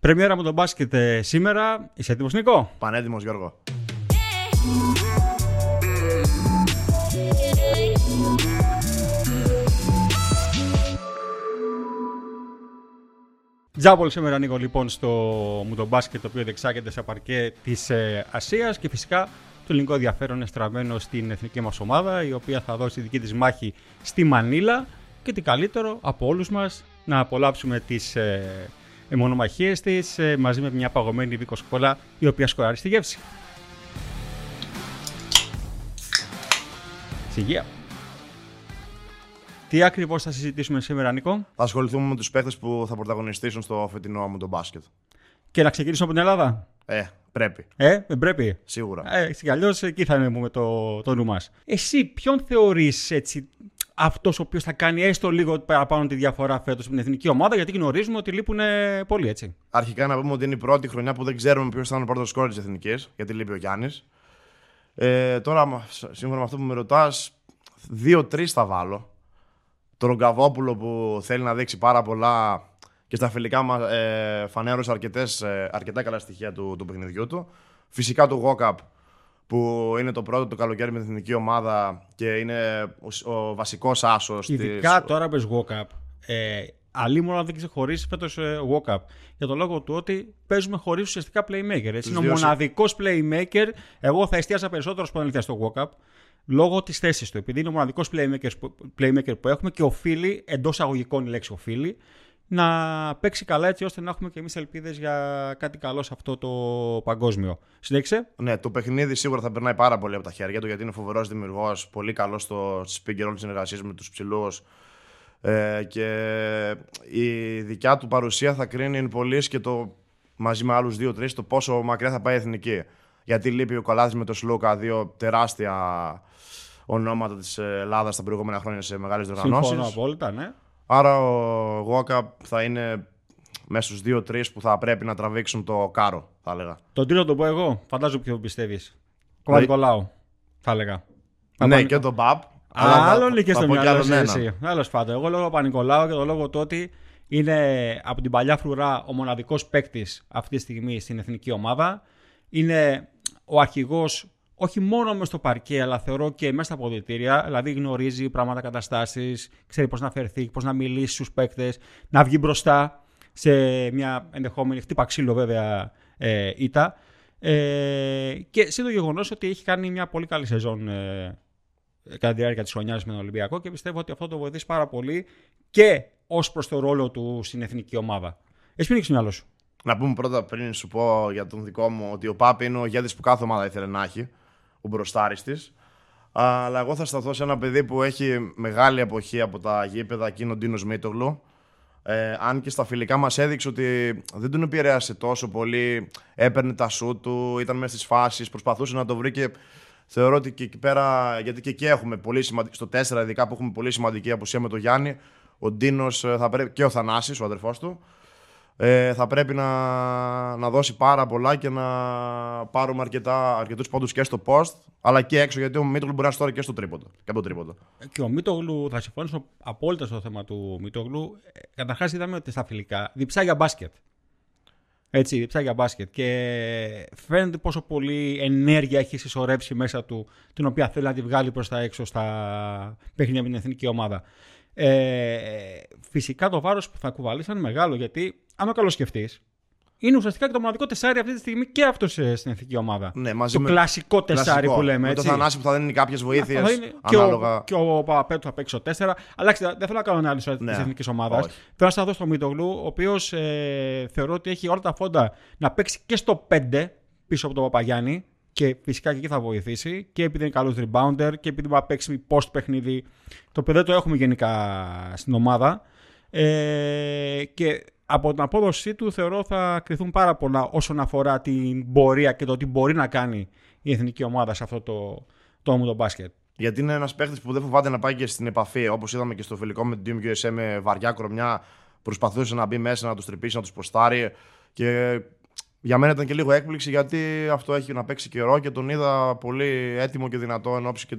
Πρεμιέρα μου τον μπάσκετ ε, σήμερα. Είσαι έτοιμος Νίκο; Πανέτοιμος Γιώργο. Τζάμπολ σήμερα Νίκο λοιπόν στο μου τον μπάσκετ το οποίο διεξάγεται σε παρκέ της ε, Ασίας και φυσικά το ελληνικό ενδιαφέρον είναι στραμμένο στην εθνική μας ομάδα η οποία θα δώσει δική της μάχη στη Μανίλα και τι καλύτερο από όλους μας να απολαύσουμε τις ε, μονομαχίες της ε, μαζί με μια παγωμένη βίκοσκόλα η οποία σκοράρει στη γεύση. Συγεία. Τι ακριβώς θα συζητήσουμε σήμερα, Νίκο; Θα ασχοληθούμε με τους παίχτες που θα πρωταγωνιστήσουν στο φετινό μου τον μπάσκετ. Και να ξεκινήσουμε από την Ελλάδα; Ε, πρέπει. Ε, δεν πρέπει. Σίγουρα. Ε, κι αλλιώς εκεί θα είναι το, το νου μας. Εσύ, ποιον θεωρείς έτσι αυτός ο οποίος θα κάνει έστω λίγο παραπάνω τη διαφορά φέτος στην εθνική ομάδα, γιατί γνωρίζουμε ότι λείπουν πολύ έτσι. Αρχικά να πούμε ότι είναι η πρώτη χρονιά που δεν ξέρουμε ποιος θα είναι ο πρώτος σκόρ της εθνικής, γιατί λείπει ο Γιάννης. Ε, τώρα, σύμφωνα με αυτό που με ρωτάς, δύο-τρεις θα βάλω. Τον Ρογκαβόπουλο που θέλει να δείξει πάρα πολλά και στα φιλικά μας ε, φανέρωσε αρκετές, ε, αρκετά καλά στοιχεία του, του παιχνιδιού του. Φυσικά το Γόκαπ που είναι το πρώτο το καλοκαίρι με την εθνική ομάδα και είναι ο, ο βασικός άσος. Ειδικά της... τώρα πες Walkup. Ε, Αλλήμον να δεν ξεχωρίσει φέτος ε, Walkup. Για τον λόγο του ότι παίζουμε χωρίς ουσιαστικά playmaker. Έτσι. Είναι ο μοναδικός playmaker. Εγώ θα εστίασα περισσότερο στην αλήθεια στο Walkup λόγω της θέσης του. Επειδή είναι ο μοναδικός playmaker, playmaker που έχουμε και οφείλει, εντός αγωγικών η λέξη οφείλει, να παίξει καλά έτσι ώστε να έχουμε και εμείς ελπίδες για κάτι καλό σε αυτό το παγκόσμιο. Συνέχισε. Ναι, το παιχνίδι σίγουρα θα περνάει πάρα πολύ από τα χέρια του γιατί είναι φοβερός δημιουργός, πολύ καλός στο speaker όλης συνεργασίας με τους ψηλούς. Ε, και η δικιά του παρουσία θα κρίνει πολύ και το μαζί με άλλους δύο-τρει το πόσο μακριά θα πάει η εθνική. Γιατί λείπει ο Κολάδης με το Σλούκα, δύο τεράστια ονόματα της Ελλάδας τα προηγούμενα χρόνια σε μεγάλες διοργανώσεις. Συμφωνώ απόλυτα, ναι. Άρα ο Γουόκα θα είναι μέσα στους δύο-τρεις που θα πρέπει να τραβήξουν το κάρο, θα έλεγα. Τον τρίτο το πω εγώ. Φαντάζομαι ποιο πιστεύεις. Κολλά Νικολάου, θα έλεγα. Ναι, και τον Μπαπ. Άλλον και στο μυαλό σου. Τέλο πάντων. Εγώ λόγω Πανικολάου και το λόγο του ότι είναι από την παλιά φρουρά ο μοναδικός παίκτης αυτή τη στιγμή στην εθνική ομάδα. Είναι ο αρχηγός όχι μόνο μες στο παρκέ, αλλά θεωρώ και μέσα στα αποδητήρια. Δηλαδή γνωρίζει πράγματα, καταστάσεις, ξέρει πώς να φερθεί, πώς να μιλήσει στους παίκτες, να βγει μπροστά σε μια ενδεχόμενη χτύπα ξύλο βέβαια ε, ήττα. Ε, και σύντο γεγονός ότι έχει κάνει μια πολύ καλή σεζόν ε, κατά τη διάρκεια της χρονιάς με τον Ολυμπιακό και πιστεύω ότι αυτό το βοηθήσει πάρα πολύ και ως προς το ρόλο του στην εθνική ομάδα. Εσύ μην έχεις μυαλό σου. Να πούμε πρώτα πριν σου πω για τον δικό μου ότι ο Πάπη είναι ο ηγέτη που κάθε ομάδα ήθελε να έχει ο μπροστάρη τη. Αλλά εγώ θα σταθώ σε ένα παιδί που έχει μεγάλη εποχή από τα γήπεδα, εκείνο ο Ντίνος Μίτογλου. Ε, αν και στα φιλικά μας έδειξε ότι δεν τον επηρέασε τόσο πολύ, έπαιρνε τα σου του, ήταν μέσα στις φάσεις, προσπαθούσε να το βρει και θεωρώ ότι και εκεί πέρα, γιατί και εκεί έχουμε πολύ σημαντική, στο 4 ειδικά που έχουμε πολύ σημαντική απουσία με τον Γιάννη, ο Ντίνος ε, και ο Θανάσης, ο αδερφός του, ε, θα πρέπει να, να δώσει πάρα πολλά και να πάρουμε αρκετά, αρκετούς πόντους και στο post αλλά και έξω γιατί ο Μίτογλου μπορεί να στόρει και στο τρίποντο. Και από το τρίποντο. Και ο Μίτογλου, θα συμφωνήσω απόλυτα στο θέμα του Μίτογλου. Ε, Καταρχάς είδαμε ότι στα φιλικά διψάει για μπάσκετ. Έτσι, διψάει για μπάσκετ. Και φαίνεται πόσο πολύ ενέργεια έχει συσσωρεύσει μέσα του, την οποία θέλει να τη βγάλει προς τα έξω στα παιχνίδια με την εθνική ομάδα. Ε, φυσικά το βάρος που θα κουβαλήσαν είναι μεγάλο γιατί, άμα καλώ σκεφτεί, είναι ουσιαστικά και το μοναδικό τεσάρι αυτή τη στιγμή και αυτός στην εθνική ομάδα. Ναι, μαζί το με... κλασικό τεσάρι που λέμε. Με έτσι. το Θανάση που θα δίνει κάποιες βοήθειες. Και ο, και ο Παπαπέτου θα παίξει το 4. Αλλά δεν θέλω να κάνω ανάλυση ναι. τη εθνικής ομάδας. Θέλω να σταθώ στο Μητογλου, ο οποίος ε, θεωρώ ότι έχει όλα τα φόντα να παίξει και στο 5 πίσω από τον Παπαγιάννη και φυσικά και εκεί θα βοηθήσει και επειδή είναι καλός rebounder και επειδή θα παίξει post παιχνίδι. Το παιδί το έχουμε γενικά στην ομάδα. Ε, και από την απόδοσή του θεωρώ θα κρυθούν πάρα πολλά όσον αφορά την πορεία και το τι μπορεί να κάνει η εθνική ομάδα σε αυτό το, το όμο το μπάσκετ. Γιατί είναι ένας παίχτης που δεν φοβάται να πάει και στην επαφή. Όπως είδαμε και στο φιλικό με την Team USA με βαριά κρομιά. Προσπαθούσε να μπει μέσα, να τους τρυπήσει, να τους προστάρει. Και για μένα ήταν και λίγο έκπληξη γιατί αυτό έχει να παίξει καιρό και τον είδα πολύ έτοιμο και δυνατό εν ώψη και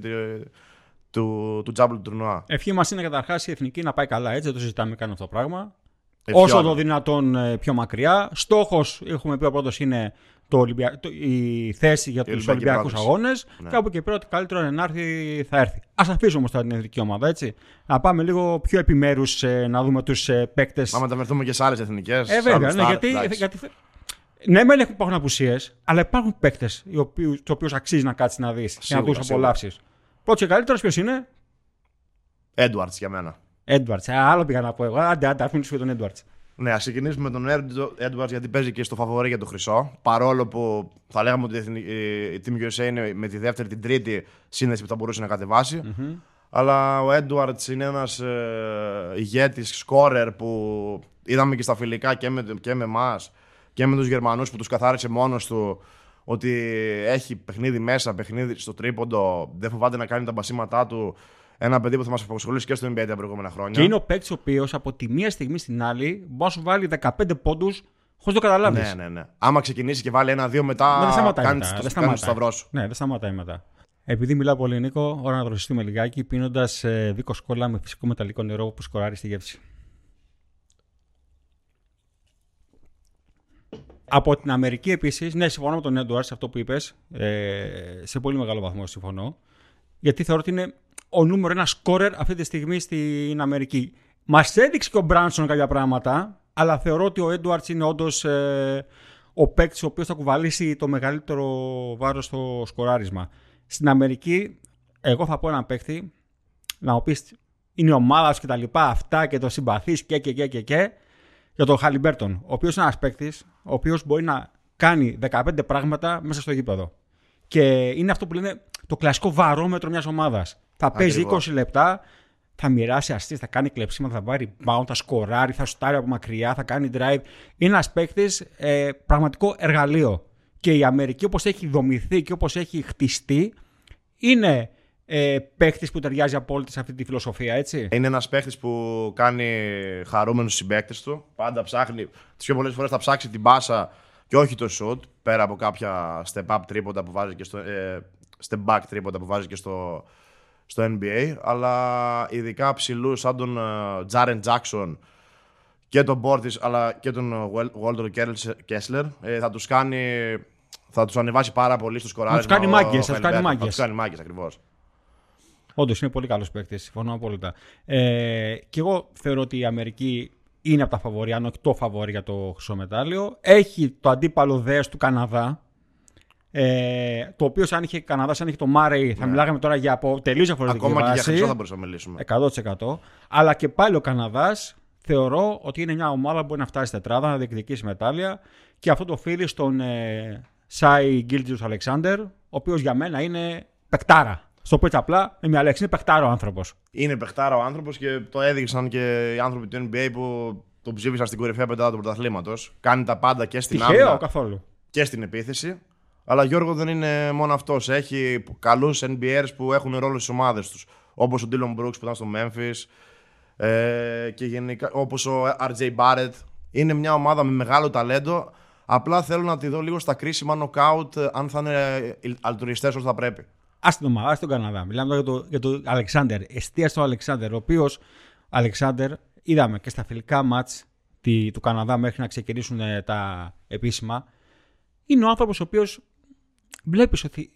του, του τζάμπλου του τουρνουά. Ευχή μας είναι καταρχάς η εθνική να πάει καλά έτσι, δεν το συζητάμε καν αυτό το πράγμα. όσο το δυνατόν ε, πιο μακριά. Στόχος, έχουμε πει ο πρώτος, είναι το Ολυμπια... το... η θέση για τους Ολυμπιακούς Αγώνες. Ναι. Και από εκεί πέρα, ότι καλύτερο είναι να έρθει, θα έρθει. Α αφήσουμε όμως την εθνική ομάδα, έτσι. Να πάμε λίγο πιο επιμέρους ε, να δούμε τους ε, παίκτες. Να μεταφερθούμε και σε άλλες εθνικές. Ε, βέβαια, ναι, γιατί, γιατί, ναι, μεν υπάρχουν απουσίες, αλλά υπάρχουν παίκτες του οποίου αξίζει να κάτσει να δεις και να του απολαύσει. Πρώτος και καλύτερος ποιος είναι; Έντουαρτ για μένα. Έντουαρτ. Άλλο πήγα να πω εγώ. Άντε, άντε, αφήνει τον Έντουαρτ. Ναι, ας ξεκινήσουμε με τον Έντουαρτ γιατί παίζει και στο φαβορή για το χρυσό. Παρόλο που θα λέγαμε ότι η Team USA είναι με τη δεύτερη, την τρίτη σύνδεση που θα μπορούσε να κατεβασει Αλλά ο Έντουαρτ είναι ένας ε, ηγέτης, σκόρερ που είδαμε και στα φιλικά και με, και με εμάς και με τους Γερμανούς που τους καθάρισε μόνος του ότι έχει παιχνίδι μέσα, παιχνίδι στο τρίποντο, δεν φοβάται να κάνει τα μπασίματά του. Ένα παιδί που θα μας απασχολήσει και στο NBA τα προηγούμενα χρόνια. Και είναι ο παίκτης ο οποίος από τη μία στιγμή στην άλλη μπορεί να σου βάλει 15 πόντους χωρίς το καταλάβεις. Ναι, ναι, ναι. Άμα ξεκινήσει και βάλει ένα-δύο μετά. Ναι, δεν σταματάει. Κάνει το σταυρός σου. Ναι, δεν σταματάει μετά. Επειδή μιλάω πολύ, Νίκο, ώρα να δροσιστούμε λιγάκι πίνοντας ε, δίκος κόλλα με φυσικό μεταλλικό νερό που σκοράρει στη γεύση. Από την Αμερική επίσης, ναι, συμφωνώ με τον Έντουαρ σε αυτό που είπες. Ε, σε πολύ μεγάλο βαθμό συμφωνώ. Γιατί θεωρώ ότι είναι ο νούμερο ένα σκόρερ αυτή τη στιγμή στην Αμερική. Μας έδειξε και ο Μπράνσον κάποια πράγματα, αλλά θεωρώ ότι ο Έντουαρτ είναι όντως ε, ο παίκτης ο οποίος θα κουβαλήσει το μεγαλύτερο βάρος στο σκοράρισμα. Στην Αμερική, εγώ θα πω έναν παίκτη να μου πει είναι ομάδας και τα λοιπά, αυτά και το συμπαθείς και, και, και, και, και για τον Χαλιμπέρτον, ο οποίος είναι ένας παίκτης, ο οποίος μπορεί να κάνει 15 πράγματα μέσα στο γήπεδο. Και είναι αυτό που λένε το κλασικό βαρόμετρο μιας ομάδας. Θα παίζει 20 λεπτά, θα μοιράσει αστεί, θα κάνει κλεψίματα, θα πάρει bounce, θα σκοράρει, θα σουτάρει από μακριά, θα κάνει drive. Είναι ένας παίκτης ε, πραγματικό εργαλείο. Και η Αμερική, όπως έχει δομηθεί και όπως έχει χτιστεί, είναι ε, παίχτης που ταιριάζει απόλυτα σε αυτή τη φιλοσοφία, έτσι; Είναι ένας παίχτης που κάνει χαρούμενους συμπαίκτες του. Πάντα ψάχνει. Τις πιο πολλές φορές θα ψάξει την μπάσα και όχι το shoot. Πέρα από κάποια step up τρίποντα που βάζει και στο. Ε, step back τρίποντα που βάζει και στο, στο NBA. Αλλά ειδικά ψηλούς σαν τον Τζάρεν Τζάξον και τον Μπόρτη αλλά και τον Walter Κέσλερ θα τους κάνει. Θα τους ανεβάσει πάρα πολύ στο σκοράρισμα. Θα τους κάνει μάγκε. Θα τους κάνει μάγκες ακριβώς. Όντως είναι πολύ καλός παίκτης, συμφωνώ απόλυτα. Ε, και εγώ θεωρώ ότι η Αμερική είναι από τα φαβορή, αν όχι το φαβορή για το χρυσό μετάλλιο. Έχει το αντίπαλο δέο του Καναδά. Ε, το οποίο, αν είχε Καναδά, αν είχε το Μάρεϊ, θα ναι. μιλάγαμε τώρα για από τελείως διαφορετική Ακόμα βάση. και για χρυσό θα μπορούσαμε να μιλήσουμε. 100%. Αλλά και πάλι ο Καναδάς θεωρώ ότι είναι μια ομάδα που μπορεί να φτάσει στη τετράδα, να διεκδικήσει μετάλλια. Και αυτό το φίλει στον ε, Σάι Γκίλτζιους Αλεξάνδρ, ο οποίος για μένα είναι πεκτάρα. Στο πω έτσι απλά, με μια λέξη, είναι παιχτάρο ο άνθρωπος. Είναι παιχτάρο ο άνθρωπος και το έδειξαν και οι άνθρωποι του NBA που τον ψήφισαν στην κορυφαία πεντάδα του πρωταθλήματος. Κάνει τα πάντα και στην Τυχαίο, καθόλου. και στην επίθεση. Αλλά Γιώργο δεν είναι μόνο αυτός. Έχει καλούς NBAers που έχουν ρόλο στις ομάδες τους. Όπως ο Dylan Brooks που ήταν στο Memphis. Ε, και γενικά όπως ο RJ Barrett. Είναι μια ομάδα με μεγάλο ταλέντο. Απλά θέλω να τη δω λίγο στα κρίσιμα νοκάουτ αν θα είναι αλτουριστέ όσο θα πρέπει. Άστε τον, άστε τον Καναδά. Μιλάμε για τον για το Αλεξάνδερ. Εστία στο Αλεξάνδερ, ο οποίος Αλεξάνδερ είδαμε και στα φιλικά μάτς του Καναδά μέχρι να ξεκινήσουν ε, τα επίσημα. Είναι ο άνθρωπος ο οποίος βλέπεις ότι.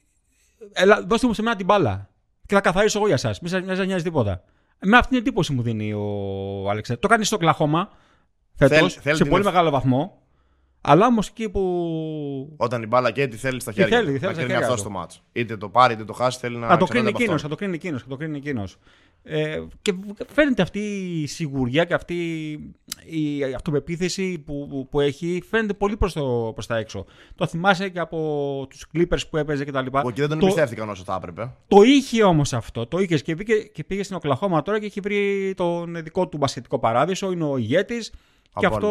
Έλα, δώστε μου σε μένα την μπάλα και θα καθαρίσω εγώ για εσά. Μην σας νοιάζει τίποτα. Με αυτή την εντύπωση μου δίνει ο Αλεξάνδερ. Το κάνει στο Κλαχώμα φέτος σε πολύ μεγάλο βαθμό. Αλλά όμως εκεί που. Όταν η μπάλα και τι θέλει στα χέρια. Θέλει, θέλει να κρίνει αυτό στο μάτσο. Είτε το πάρει είτε το χάσει, θέλει να. Θα το κρίνει εκείνος. Θα το κρίνει εκείνος. Θα το κρίνει εκείνος. Ε, και φαίνεται αυτή η σιγουριά και αυτή η αυτοπεποίθηση που, που έχει φαίνεται πολύ προς, το, προς τα έξω. Το θυμάσαι και από τους Clippers που έπαιζε και τα λοιπά. Και δεν τον εμπιστεύτηκαν όσο θα έπρεπε. Το είχε όμως αυτό. Το είχες και πήγε, και πήγες στην Οκλαχώμα τώρα και έχει βρει τον δικό του μπασκετικό παράδεισο. Είναι ο ηγέτης και αυτό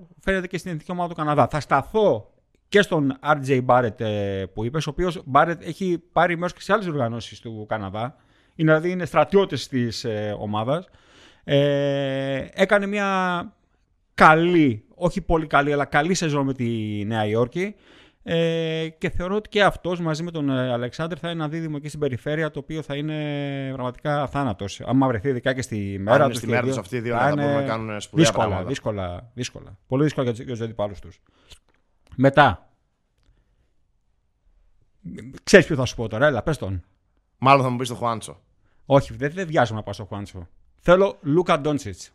ναι. φαίνεται και στην εθνική ομάδα του Καναδά. Θα σταθώ και στον RJ Barrett ε, που είπες, ο οποίος Barrett έχει πάρει μέρος και σε άλλες οργανώσεις του Καναδά. Είναι, δηλαδή είναι στρατιώτε της ε, ομάδας. Ε, έκανε μια καλή, όχι πολύ καλή, αλλά καλή σεζόν με τη Νέα Υόρκη. Ε, και θεωρώ ότι και αυτός μαζί με τον ε, Αλεξάνδρ θα είναι ένα δίδυμο εκεί στην περιφέρεια το οποίο θα είναι πραγματικά θάνατο. Αν βρεθεί ειδικά και στη μέρα του. Στη μέρα τους αυτοί οι δύο θα μπορούν να κάνουν σπουδαία δύσκολα, πράγματα. Δύσκολα, δύσκολα. Πολύ δύσκολα για τους αντιπάλους τους. Μετά. Ξέρεις ποιο θα σου πω τώρα, έλα, πες τον. Μάλλον θα μου πεις το Χουάντσο. Όχι, δεν, δεν βιάζομαι να πάω στο Χουάντσο. Θέλω Λούκα Ντόντσιτς.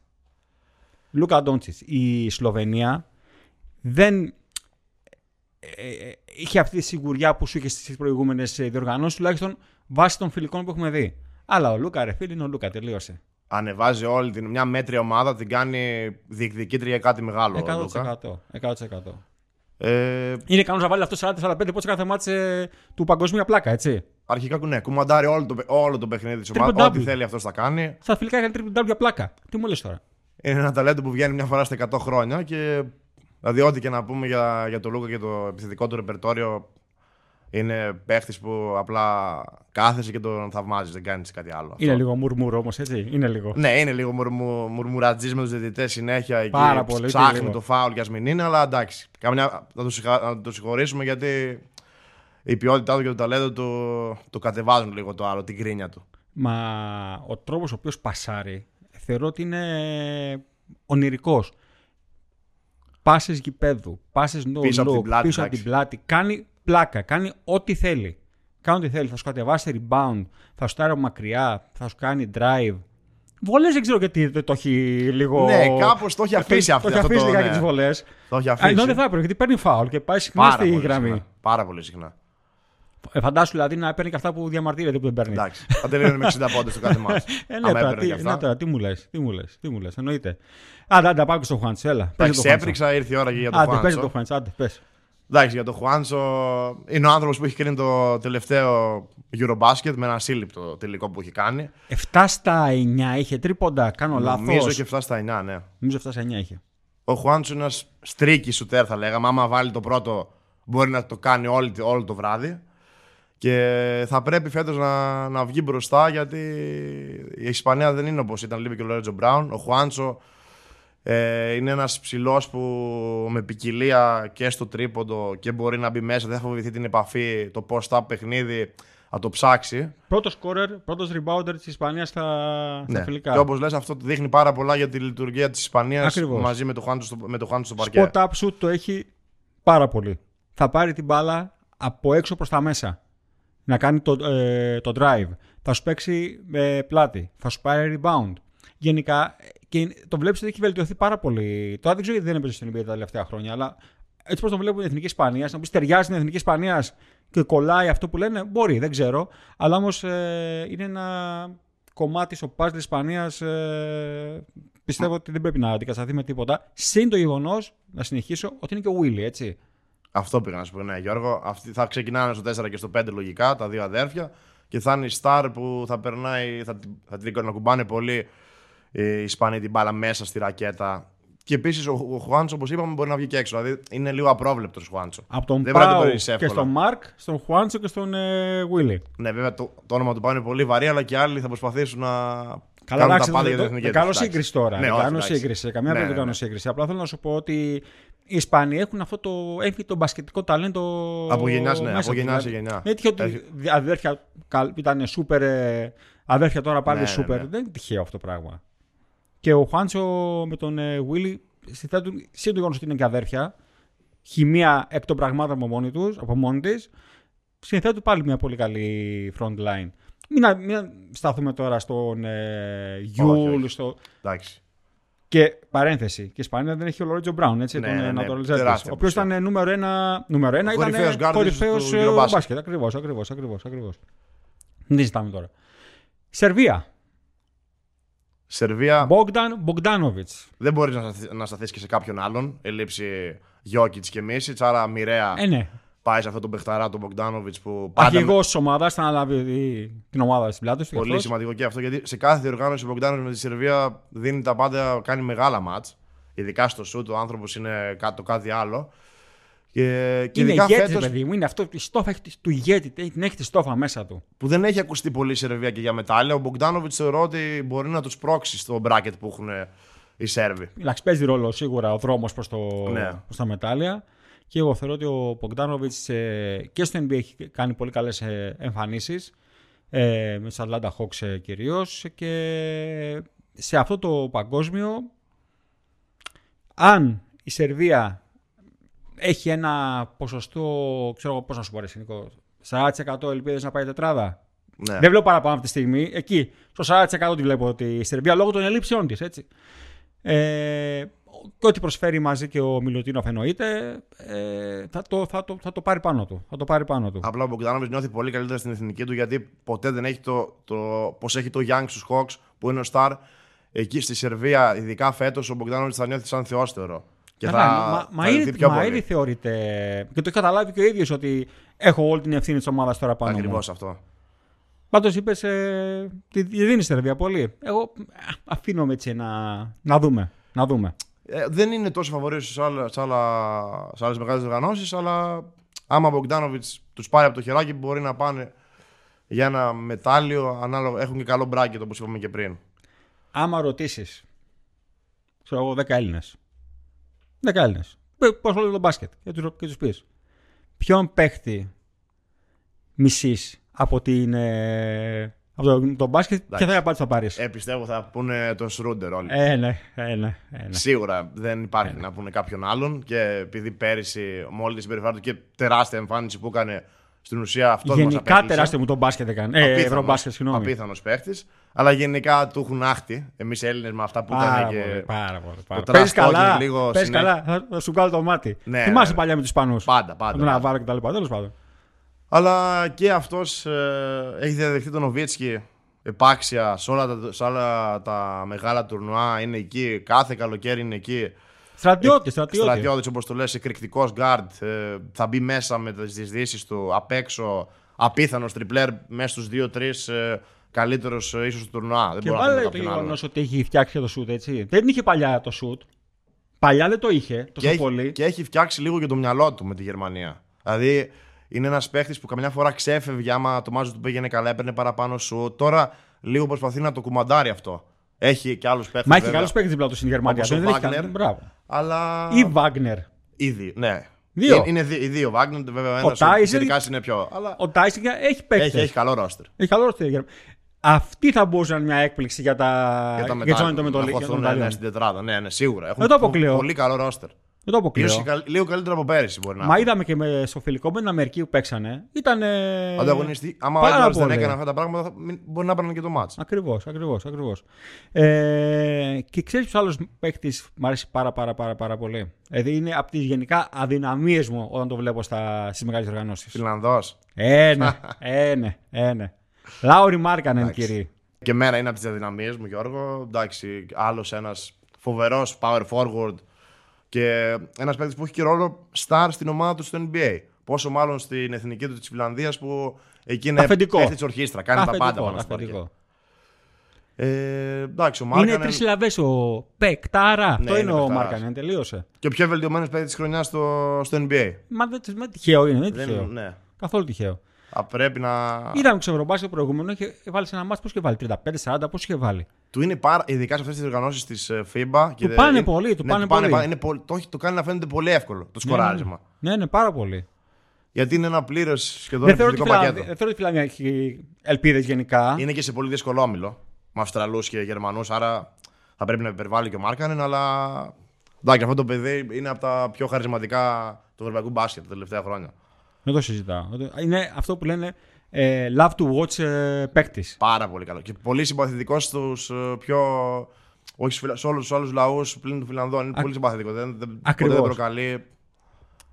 Λούκα Ντόντσιτς. Η Σλοβενία δεν ε, ε, είχε αυτή τη σιγουριά που σου είχε στις προηγούμενες διοργανώσεις, τουλάχιστον βάσει των φιλικών που έχουμε δει. Αλλά ο Λούκα, ρε φίλοι, είναι ο Λούκα, τελείωσε. Ανεβάζει όλη την μια μέτρια ομάδα, την κάνει διεκδικήτρια για κάτι μεγάλο. 100%. 100%. Ε... Είναι ικανός να βάλει αυτό 40-45 πόντους κάθε μάτσε του παγκοσμία πλάκα, έτσι. Αρχικά ναι, κουμαντάρει όλο το, όλο το παιχνίδι της ομάδας. Ό,τι θέλει αυτός θα κάνει. Στα φιλικά έκανε τρίπλου για πλάκα. Τι μου λες τώρα; Είναι ένα ταλέντο που βγαίνει μια φορά στα 100 χρόνια και Δηλαδή, ό,τι και να πούμε για, για το Λούκα και το επιθετικό του ρεπερτόριο, είναι παίχτης που απλά κάθεσαι και τον θαυμάζεις, δεν κάνεις κάτι άλλο. Είναι λίγο μουρμούρο όμως, έτσι. Είναι λίγο. Ναι, είναι λίγο μουρμου, μουρμουρατζή με τους διαιτητές συνέχεια. Πάρα πολύ. Ψάχνει το φάουλ κι ας μην είναι, αλλά εντάξει. Καμιά, θα, το το συγχωρήσουμε γιατί η ποιότητά του και το ταλέντο του το κατεβάζουν λίγο το άλλο, την κρίνια του. Μα ο τρόπος ο οποίος πασάρει θεωρώ ότι είναι ονειρικός πάσες γηπέδου, πάσες no πίσω, από την, πλάτη, πίσω από την πλάτη. Κάνει πλάκα, κάνει ό,τι θέλει. Κάνει ό,τι θέλει. Θα σου κατεβάσει rebound, θα σου τάρει μακριά, θα σου κάνει drive. Βολές δεν ξέρω γιατί δεν το έχει λίγο. Ναι, κάπως το έχει αφήσει αυτό. Το έχει αφήσει λίγα ναι. τις βολές. Το έχει αφήσει. Ενώ δεν θα έπρεπε γιατί παίρνει φάουλ και πάει συχνά στη γραμμή. Συχνά. Πάρα πολύ συχνά. Ε, φαντάσου δηλαδή να παίρνει και αυτά που διαμαρτύρεται που δεν παίρνει. Εντάξει. Θα τελειώνει με 60 πόντε στο κάθε μάτι. ε, ναι, τώρα, τι, ναι, τώρα, τι μου λες, τι μου λες, τι μου λες, εννοείται. Άντε, άντε, πάμε στο Χουάντσο, έλα. Εντάξει, έπριξα, ήρθε η ώρα και για το Χουάντσο. Άντε, το Χουάντσο, άντε, πες. Εντάξει, για το Χουάντσο είναι ο άνθρωπος που έχει κρίνει το τελευταίο Eurobasket με ένα σύλληπτο τελικό που έχει κάνει. 7 στα 9 είχε τρίποντα, κάνω λάθος. Νομίζω και 7 στα 9, ναι. Νομίζω 7 στα 9 είχε. Ο Χουάντσο είναι ένας στρίκι σουτέρ, θα λέγαμε. Άμα βάλει το πρώτο, μπορεί να το κάνει όλο, όλο το βράδυ. Και θα πρέπει φέτος να, να βγει μπροστά γιατί η Ισπανία δεν είναι όπως ήταν λίγο και ο Λόρετζο Μπράουν. Ο Χουάντσο ε, είναι ένας ψηλός που με ποικιλία και στο τρίποντο και μπορεί να μπει μέσα. Δεν θα φοβηθεί την επαφή, το post-up παιχνίδι, να το ψάξει. Πρώτος scorer, πρώτος rebounder της Ισπανίας στα, ναι. στα φιλικά. Και όπως λες, αυτό δείχνει πάρα πολλά για τη λειτουργία της Ισπανίας μαζί με το Χουάντσο στο, με το στο παρκέ. Spot up shoot το έχει πάρα πολύ. Θα πάρει την μπάλα από έξω προς τα μέσα να κάνει το, ε, το drive. Θα σου παίξει με πλάτη. Θα σου πάρει rebound. Γενικά, και το βλέπεις ότι έχει βελτιωθεί πάρα πολύ. Τώρα δεν ξέρω γιατί δεν έπαιζε στην NBA τα τελευταία χρόνια, αλλά έτσι πώ το βλέπουν η Εθνική Ισπανίας, να πεις ταιριάζει στην Εθνική Ισπανίας και κολλάει αυτό που λένε, μπορεί, δεν ξέρω. Αλλά όμως ε, είναι ένα κομμάτι στο πα της Ισπανίας. Ε, πιστεύω ότι δεν πρέπει να αντικατασταθεί με τίποτα. Συν το γεγονός, να συνεχίσω, ότι είναι και ο Willy, έτσι. Αυτό πήγα να σου πω, ναι, Γιώργο. Αυτοί θα ξεκινάνε στο 4 και στο 5 λογικά, τα δύο αδέρφια. Και θα είναι η Star που θα περνάει, θα, θα την να κουμπάνε πολύ οι Ισπανοί την μπάλα μέσα στη ρακέτα. Και επίσης ο, ο Χουάντσο, όπως είπαμε, μπορεί να βγει και έξω. Δηλαδή είναι λίγο απρόβλεπτος ο Χουάντσο. Από τον Δεν Πάου και στον Μαρκ, στον Χουάντσο και στον ε, Βίλι. Ναι, βέβαια το, το όνομα του Πάου είναι πολύ βαρύ, αλλά και άλλοι θα προσπαθήσουν να. Καλά, κάνουν τα πάντα για την εθνική Δεν κάνω σύγκριση τώρα. Ναι, δεν κάνω σύγκριση. Καμία ναι, δεν ναι, κάνω ναι. σύγκριση. Απλά θέλω να σου πω ότι οι Ισπανοί έχουν αυτό το έμφυτο μπασκετικό ταλέντο. Από γενιάς, ναι, από γενιάς σε γενιά. Έτυχε ότι αδέρφια ήταν σούπερ, ε, αδέρφια τώρα πάλι ναι, σούπερ. Ναι, ναι. Δεν είναι τυχαίο αυτό το πράγμα. Και ο Χουάντσο με τον Βίλι ε, συνθέτουν σύντομα ότι είναι και αδέρφια. Χημεία εκ των πραγμάτων από μόνοι τους, από μόνοι της. Συνθέτουν πάλι μια πολύ καλή front line. Μην, μην σταθούμε τώρα στον ε, Γιούλ. Στο... Εντάξει. Και παρένθεση. Και η Ισπανία δεν έχει ο Λορέντζο Μπράουν, έτσι, ναι, τον ναι, ναι, Ο οποίος ήταν νούμερο ένα. Νούμερο ένα ήταν κορυφαίος μπάσκετ. Ακριβώς, ακριβώς, ακριβώς. Ακριβώς. Δεν ζητάμε τώρα. Σερβία. Σερβία. Μπόγκταν Μπογκδάνοβιτς. Δεν μπορείς να σταθεί και σε κάποιον άλλον. Ελήψη Γιώκητς και Μίσιτς, άρα μοιραία. Ε, ναι πάει σε αυτό το παιχταρά του Μπογκδάνοβιτ που. Αρχηγός της ομάδας, θα αναλάβει την ομάδα στην πλάτη του. Πολύ σημαντικό και αυτό γιατί σε κάθε διοργάνωση ο Μπογκδάνοβιτ με τη Σερβία δίνει τα πάντα, κάνει μεγάλα μάτς. Ειδικά στο σουτ, ο άνθρωπος είναι το κάτι άλλο. Και, και είναι ηγέτης, φέτος... παιδί μου. Είναι αυτό η στόφα του ηγέτη. Την έχει τη στόφα μέσα του. Που δεν έχει ακουστεί πολύ η Σερβία και για μετάλλια. Ο Μπογκδάνοβιτ θεωρώ ότι μπορεί να τους πρόξει στο μπράκετ που έχουν οι Σέρβοι. Εντάξει, παίζει ρόλο σίγουρα ο δρόμος προς ναι. τα μετάλλια. Και εγώ θεωρώ ότι ο Πογκδάνοβιτ ε, και στο NBA έχει κάνει πολύ καλές εμφανίσεις. Ε, με τους Atlanta Hawks ε, κυρίως. Και σε αυτό το παγκόσμιο, αν η Σερβία έχει ένα ποσοστό, ξέρω εγώ πώς να σου πω, Νικό, 40% ελπίδες να πάει τετράδα. Ναι. Δεν βλέπω παραπάνω αυτή τη στιγμή. Εκεί, στο 40% τη βλέπω ότι η Σερβία λόγω των ελλείψεών της. Ε, και ό,τι προσφέρει μαζί και ο Μιλουτίνοφ εννοείται, ε, θα, το, θα, το, θα το πάρει πάνω του. Θα το πάρει πάνω του. Απλά ο Μπογκδάνοβιτς νιώθει πολύ καλύτερα στην εθνική του γιατί ποτέ δεν έχει το, το πώς έχει το Young στους Hawks που είναι ο Star. Εκεί στη Σερβία, ειδικά φέτος, ο Μπογκδάνοβιτς θα νιώθει σαν θεόστερο. Και θα, μα, μα, ήδη, πιο μα ήδη θεωρείται. Και το έχει καταλάβει και ο ίδιος ότι έχω όλη την ευθύνη της ομάδας τώρα πάνω. Ακριβώς αυτό. Πάντως είπες, ε, τη δίνεις Σερβία πολύ. Εγώ αφήνω έτσι να, να δούμε. Να δούμε. Ε, δεν είναι τόσο φαβορή σε, σε, άλλες μεγάλες οργανώσεις, αλλά άμα ο Μπογκδάνοβιτ τους πάρει από το χεράκι, μπορεί να πάνε για ένα μετάλλιο. Ανάλογα, έχουν και καλό μπράκετ όπως είπαμε και πριν. Άμα ρωτήσεις, ξέρω εγώ, 10 Έλληνες. 10 Έλληνες. Πώς ασχολούνται το μπάσκετ και τους πεις. Ποιον παίχτη μισή από την από το, το μπάσκετ και θα απάντηση θα πάρει. Ε, πιστεύω θα πούνε τον Σρούντερ όλοι. Ε, ναι, ε, ναι, ε, ναι. Σίγουρα δεν υπάρχει ε, ναι. να πούνε κάποιον άλλον και επειδή πέρυσι με όλη τη συμπεριφορά του και τεράστια εμφάνιση που έκανε στην ουσία αυτός Γενικά τεράστιο μου τον μπάσκετ έκανε. Ε, Ευρωμπάσκετ, συγγνώμη. Απίθανος παίχτης. Αλλά γενικά του έχουν άχτη. Εμείς Έλληνες με αυτά που πάρα έκανε. Και... Πάρα πολύ. Πες καλά, λίγο πες καλά, θα σου κάνω το μάτι. Ναι, Θυμάσαι ναι. παλιά με τους Ισπανούς; Πάντα, πάντα. Τον Ναβάρο κτλ. Τέλος πάντων. Αλλά και αυτός ε, έχει διαδεχτεί τον Νοβίτσκι επάξια σε όλα, τα, σε όλα τα μεγάλα τουρνουά. Είναι εκεί, κάθε καλοκαίρι είναι εκεί. Στρατιώτης, στρατιώτης. Στρατιώτης, όπως το λες, εκρηκτικός γκάρντ. Ε, θα μπει μέσα με τις διεισδύσεις του απ' έξω. Απίθανος τριπλέρ μέσα στους 2-3 ε, καλύτερος ε, ίσως του τουρνουά. Και βάλε το γεγονός ότι έχει φτιάξει το σουτ, έτσι. Δεν είχε παλιά το σουτ. Παλιά δεν το είχε τόσο και πολύ. Έχει, και έχει φτιάξει λίγο και το μυαλό του με τη Γερμανία. Δηλαδή είναι ένας παίχτης που καμιά φορά ξέφευγε άμα το μάζο του πήγαινε καλά, έπαιρνε παραπάνω σου. Τώρα λίγο προσπαθεί να το κουμαντάρει αυτό. Έχει και άλλους παίχτες. Μα έχει και άλλους παίχτες δίπλα τους στην Γερμανία. Δεν έχει Μπράβο. Αλλά... Ή Βάγνερ. Ήδη, ναι. Δύο. Είναι οι δύο Βάγνερ, βέβαια. Ένας Τάισεν είναι πιο. Αλλά... Ο Τάισεν έχει παίχτες. Έχει, έχει καλό ρόστερ. Έχει καλό ρόστερ. Αυτή θα μπορούσε να είναι μια έκπληξη για τα. Για τα μετάλλια. Ναι, στην τετράδα. Ναι, ναι, σίγουρα. Έχουν το αποκλείω. Πολύ καλό ρόστερ. Δεν το αποκλείω. Λίγο καλύτερο από πέρυσι μπορεί να Μα είδαμε και με, στο φιλικό με την Αμερική που παίξανε. Ήταν. Ανταγωνιστή. Άμα ο Έντουαρτ δεν έκανε αυτά τα πράγματα, μπορεί να έπαιρνε και το μάτς. Ακριβώς, ακριβώς. Ακριβώς. Ε, και ξέρεις ποιος άλλος παίκτης μου αρέσει πάρα, πάρα, πάρα, πάρα πολύ; Δηλαδή είναι από τις γενικά αδυναμίες μου όταν το βλέπω στις μεγάλες οργανώσεις. Φιλανδός. Ε, ναι, ε, ναι, ε, ναι. Λάουρι Μάρκανεν, κύριε. Και μέρα είναι από τις αδυναμίες μου, Γιώργο. Εντάξει, άλλος ένας φοβερός power forward και ένας παίκτης που έχει και ρόλο star στην ομάδα του στο NBA. Πόσο μάλλον στην εθνική του της Φιλανδίας που εκεί είναι παίκτης της ορχήστρα. Κάνει αφεντικό, τα πάντα πάνω ε, εντάξει, ο Μάρκανεν... Είναι τρει συλλαβέ ο Πεκτάρα. Ναι, Αυτό είναι, ο Μάρκανεν, τελείωσε. Και ο πιο βελτιωμένος παίκτης της χρονιάς στο, στο NBA. Μα δεν τυχαίο είναι, δεν τυχαίο. Ναι. Καθόλου τυχαίο. Α, πρέπει να. Είδαμε το Ευρωμπάσκετ το προηγούμενο και βάλει ένα μάτι. Πώς είχε βάλει, 35-40, πώς είχε βάλει. Του είναι πάρα, ειδικά σε αυτές τις οργανώσεις της ε, FIBA. Και του πάνε είναι, πολύ, του ναι, πάνε, πάνε πολύ. Είναι, το, το κάνει να φαίνεται πολύ εύκολο το ναι, σκοράρισμα. Ναι, ναι, ναι, πάρα πολύ. Γιατί είναι ένα πλήρω σχεδόν ευθυντικό πακέτο. Δεν θεωρώ ότι η Φιλανδία έχει ελπίδες γενικά. Είναι και σε πολύ δύσκολο όμιλο με Αυστραλούς και Γερμανούς, άρα θα πρέπει να υπερβάλλει και ο Μάρκανεν, αλλά. Εντάξει, αυτό το παιδί είναι από τα πιο χαρισματικά του ευρωπαϊκού μπάσκετ τα τελευταία χρόνια. Δεν το συζητάω. Είναι αυτό που λένε ε, love to watch ε, παίκτης. Πάρα πολύ καλό. Και πολύ συμπαθητικός στους ε, πιο. Όχι σε όλους τους άλλου λαούς πλην του Φιλανδών. Είναι Α... πολύ συμπαθητικός. Δεν, δεν, δεν προκαλεί.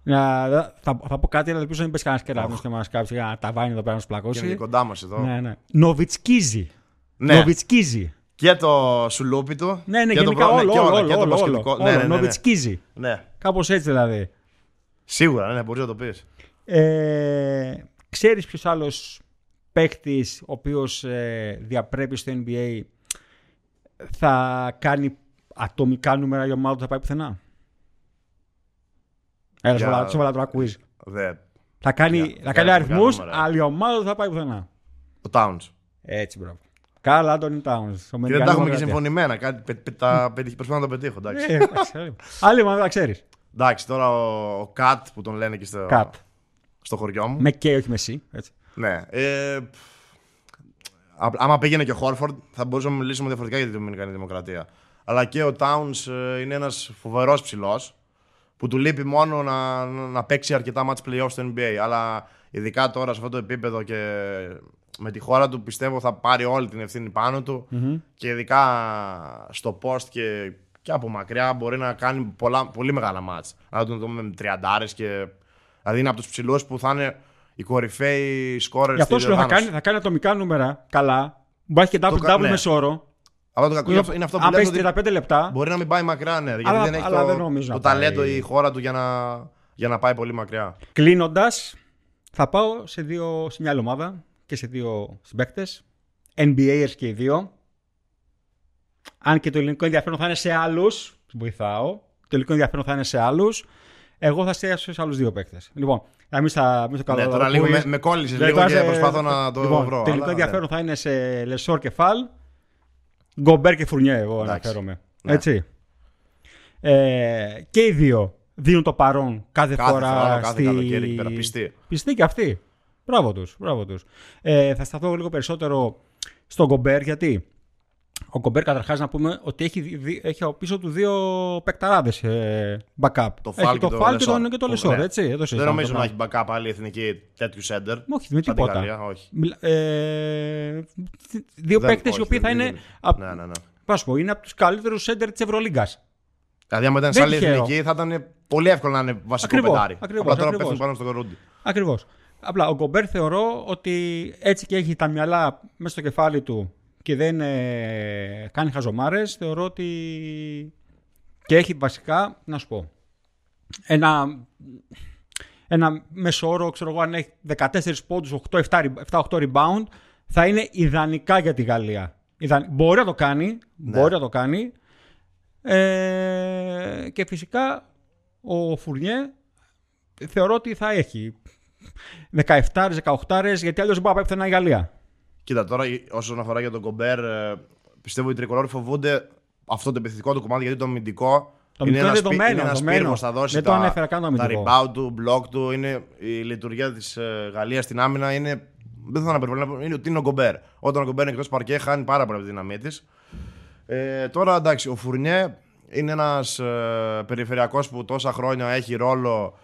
Να, θα, θα πω κάτι, αλλά ελπίζω να μην πες κανένας κεραυνό και μας κάψει για να τα βάνει εδώ πέρα να σπλακώσει. Είναι κοντά μας εδώ. Ναι, ναι. Νοβιτσκίζι. Ναι. Νοβιτσκίζι. Και το σουλούπι του. Ναι, ναι, και γενικά το, όλο, όλο, όλο, όλο, όλο, όλο, όλο, ναι, ναι, ναι, Νοβιτσκίζι. Ναι. Κάπως έτσι δηλαδή. Σίγουρα, ναι, μπορείς να το πεις. Ε, ξέρεις ποιος άλλος παίκτης ο οποίος ε, διαπρέπει στο NBA θα κάνει ατομικά νούμερα η ομάδα του θα πάει πουθενά; Έλα, Για... σου βάλα το quiz. Θα κάνει, θα κάνει αριθμούς, αλλά η ομάδα του θα πάει πουθενά. Ο Towns. Έτσι, μπράβο. Καλά, Άντωνι Towns. Και δεν τα έχουμε και συμφωνημένα. Κάτι, τα, προσπαθώ να το πετύχω. Εντάξει. Ε, άλλη ομάδα, ξέρεις. Εντάξει, τώρα ο, ο Κατ που τον λένε και στο, Κατ. Στο χωριό μου. Με και, όχι με εσύ. Έτσι. Ναι. Ε, άμα πήγαινε και ο Χόρφορντ, θα μπορούσαμε να μιλήσουμε διαφορετικά για την Δομινικανή Δημοκρατία. Αλλά και ο Towns ε, είναι ένας φοβερός ψηλός που του λείπει μόνο να, να παίξει αρκετά match playoff στο NBA. Αλλά ειδικά τώρα σε αυτό το επίπεδο και με τη χώρα του πιστεύω θα πάρει όλη την ευθύνη πάνω του mm-hmm. και ειδικά στο post και, και από μακριά μπορεί να κάνει πολλά, πολύ μεγάλα μάτς. Να τον δούμε με τριαντάρες και δηλαδή είναι από τους ψηλούς που θα είναι οι κορυφαίοι σκόρερ Γι' αυτό σου θα κάνει, θα κάνει ατομικά νούμερα καλά. Μπορεί και double double ναι. μεσόρο. Αλλά το κακό είναι, αυτό που Αν παίζει 35 λεπτά. Μπορεί να μην πάει μακριά, ναι. Γιατί δεν έχει αλλά το, δεν το ταλέντο η χώρα του για να, για να πάει πολύ μακριά. Κλείνοντας, θα πάω σε, δύο, σε μια άλλη ομάδα και σε δύο συμπαίκτες. NBAers και οι δύο. Αν και το ελληνικό ενδιαφέρον θα είναι σε άλλους. Βοηθάω. Το ελληνικό ενδιαφέρον θα είναι σε άλλους. Εγώ θα εστιάσω σε άλλους δύο παίκτες. Λοιπόν, να μην στα μην το Ναι, τώρα λίγο με, με κόλλησες λίγο και προσπάθω να το λοιπόν, βρω. Το ελληνικό ενδιαφέρον ναι. θα είναι σε Λεσόρ και Φαλ. Γκομπέρ και Φουρνιέ, εγώ αναφέρομαι. Ναι. Έτσι. Ε, και οι δύο δίνουν το παρόν κάθε, κάθε φορά. Χρόνο, κάθε καλοκαίρι πέρα. Πιστοί. Πιστοί και αυτοί. Μπράβο τους. Μπράβο τους. Ε, θα σταθώ λίγο περισσότερο στον Γκομπέρ γιατί ο Γκομπέρ καταρχάς να πούμε ότι έχει, έχει πίσω του δύο παικταράδες ε, backup. Το Φαλ και, το, και το Λεσόρ. Ναι. Έτσι, εδώ Δεν νομίζω να έχει backup άλλη εθνική τέτοιου σέντερ. Όχι, με τίποτα. Γαλλία, όχι. Ε, δύο παίκτες οι οποίοι θα είναι. Ναι, ναι, ναι. Πας πω, είναι από τους καλύτερους σέντερ της Ευρωλίγκας. Δηλαδή, άμα ήταν σε άλλη εθνική, θα ήταν πολύ εύκολο να είναι βασικό ακριβώς, πεντάρι. Ακριβώς, Απλά τώρα πέφτουν πάνω στο κορούντι. Ακριβώς. Απλά ο Γκομπέρ θεωρώ ότι έτσι και έχει τα μυαλά μέσα στο κεφάλι του και δεν ε, κάνει χαζομάρες, θεωρώ ότι και έχει βασικά, να σου πω, ένα, ένα μέσο όρο, ξέρω εγώ, αν έχει 14 πόντους, 7-8 rebound, θα είναι ιδανικά για τη Γαλλία. Μπορεί να το κάνει, ναι. μπορεί να το κάνει. Ε, και φυσικά ο Φουρνιέ θεωρώ ότι θα έχει 17-18 γιατί αλλιώς δεν μπορεί να πάει πουθενά η Γαλλία. Κοίτα, τώρα όσον αφορά για τον Κομπέρ, ε, πιστεύω ότι οι τρικολόροι φοβούνται αυτό το επιθετικό του κομμάτι γιατί το αμυντικό. Το είναι ένας πύργος, θα δώσει δεν τα, το τα rebound του, block του. Είναι, η λειτουργία της ε, Γαλλίας στην άμυνα είναι. Δεν θα αναπερβολώ, είναι ότι είναι ο Γκομπέρ. Όταν ο Γκομπέρ είναι εκτός παρκέ, χάνει πάρα πολύ από τη δύναμή της. Ε, τώρα εντάξει, ο Φουρνιέ είναι ένας ε, περιφερειακός που τόσα χρόνια έχει ρόλο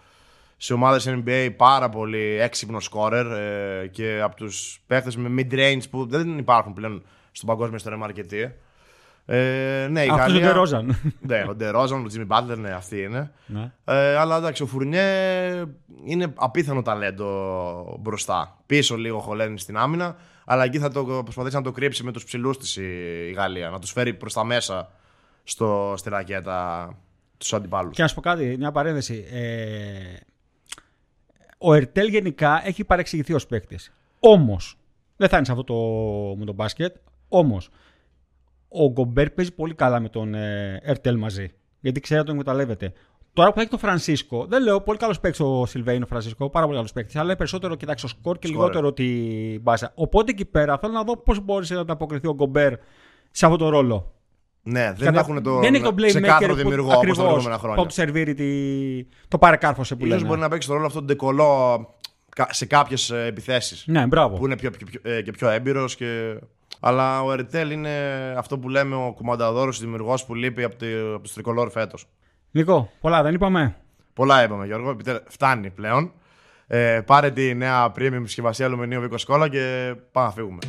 σε ομάδες NBA πάρα πολύ έξυπνο σκόρερ ε, και από τους παίχτες με mid-range που δεν υπάρχουν πλέον στον παγκόσμιο ιστορία αρκετοί. Ε, ναι, η Αυτός Γαλλία... ο Ντερόζαν. ναι, ο Ντερόζαν, ο Τζίμι Μπάτλερ, ναι, αυτοί είναι. Ναι. Ε, αλλά εντάξει, ο Φουρνιέ είναι απίθανο ταλέντο μπροστά. Πίσω λίγο χωλένει στην άμυνα, αλλά εκεί θα το προσπαθήσει να το κρύψει με τους ψηλούς της η, Γαλλία, να τους φέρει προς τα μέσα στο, στη ρακέτα τους αντιπάλους. Και να σου πω κάτι, μια παρένθεση. Ε, ο Ερτέλ γενικά έχει παρεξηγηθεί ως παίκτης. Όμως, δεν θα είναι σε αυτό το, με τον μπάσκετ. Όμως, ο Γκομπέρ παίζει πολύ καλά με τον ε, Ερτέλ μαζί. Γιατί ξέρει να τον εκμεταλλεύεται. Τώρα που έχει τον Φρανσίσκο, δεν λέω πολύ καλός παίκτης ο Σιλβέιν ο Φρανσίσκο, πάρα πολύ καλός παίκτης, αλλά περισσότερο κοιτάξει το σκορ και λιγότερο τη μπάσα. Οπότε εκεί πέρα θέλω να δω πώς μπόρεσε να ανταποκριθεί ο Γκομπέρ σε αυτόν τον ρόλο. Ναι, δεν Κατα... έχουν το δεν έχει τον ξεκάθαρο δημιουργό όπως τα προηγούμενα χρόνια. Που σερβίρει τη... το παρεκάρφωσε που Ίσως μπορεί να παίξει τον ρόλο αυτόν τον ντεκολό σε κάποιες επιθέσεις. Ναι, μπράβο. Που είναι πιο, πιο, πιο, ε, και πιο έμπειρος. Και... Αλλά ο Ερτέλ είναι αυτό που λέμε ο κουμανταδόρος, ο δημιουργός που λείπει από, από τους τρικολόρ φέτος. Νικό, πολλά δεν είπαμε; Πολλά είπαμε, Γιώργο. Φτάνει πλέον. Ε, πάρε τη νέα premium συσκευασία αλουμινίου Βίκο Σκόλα και πάμε να φύγουμε.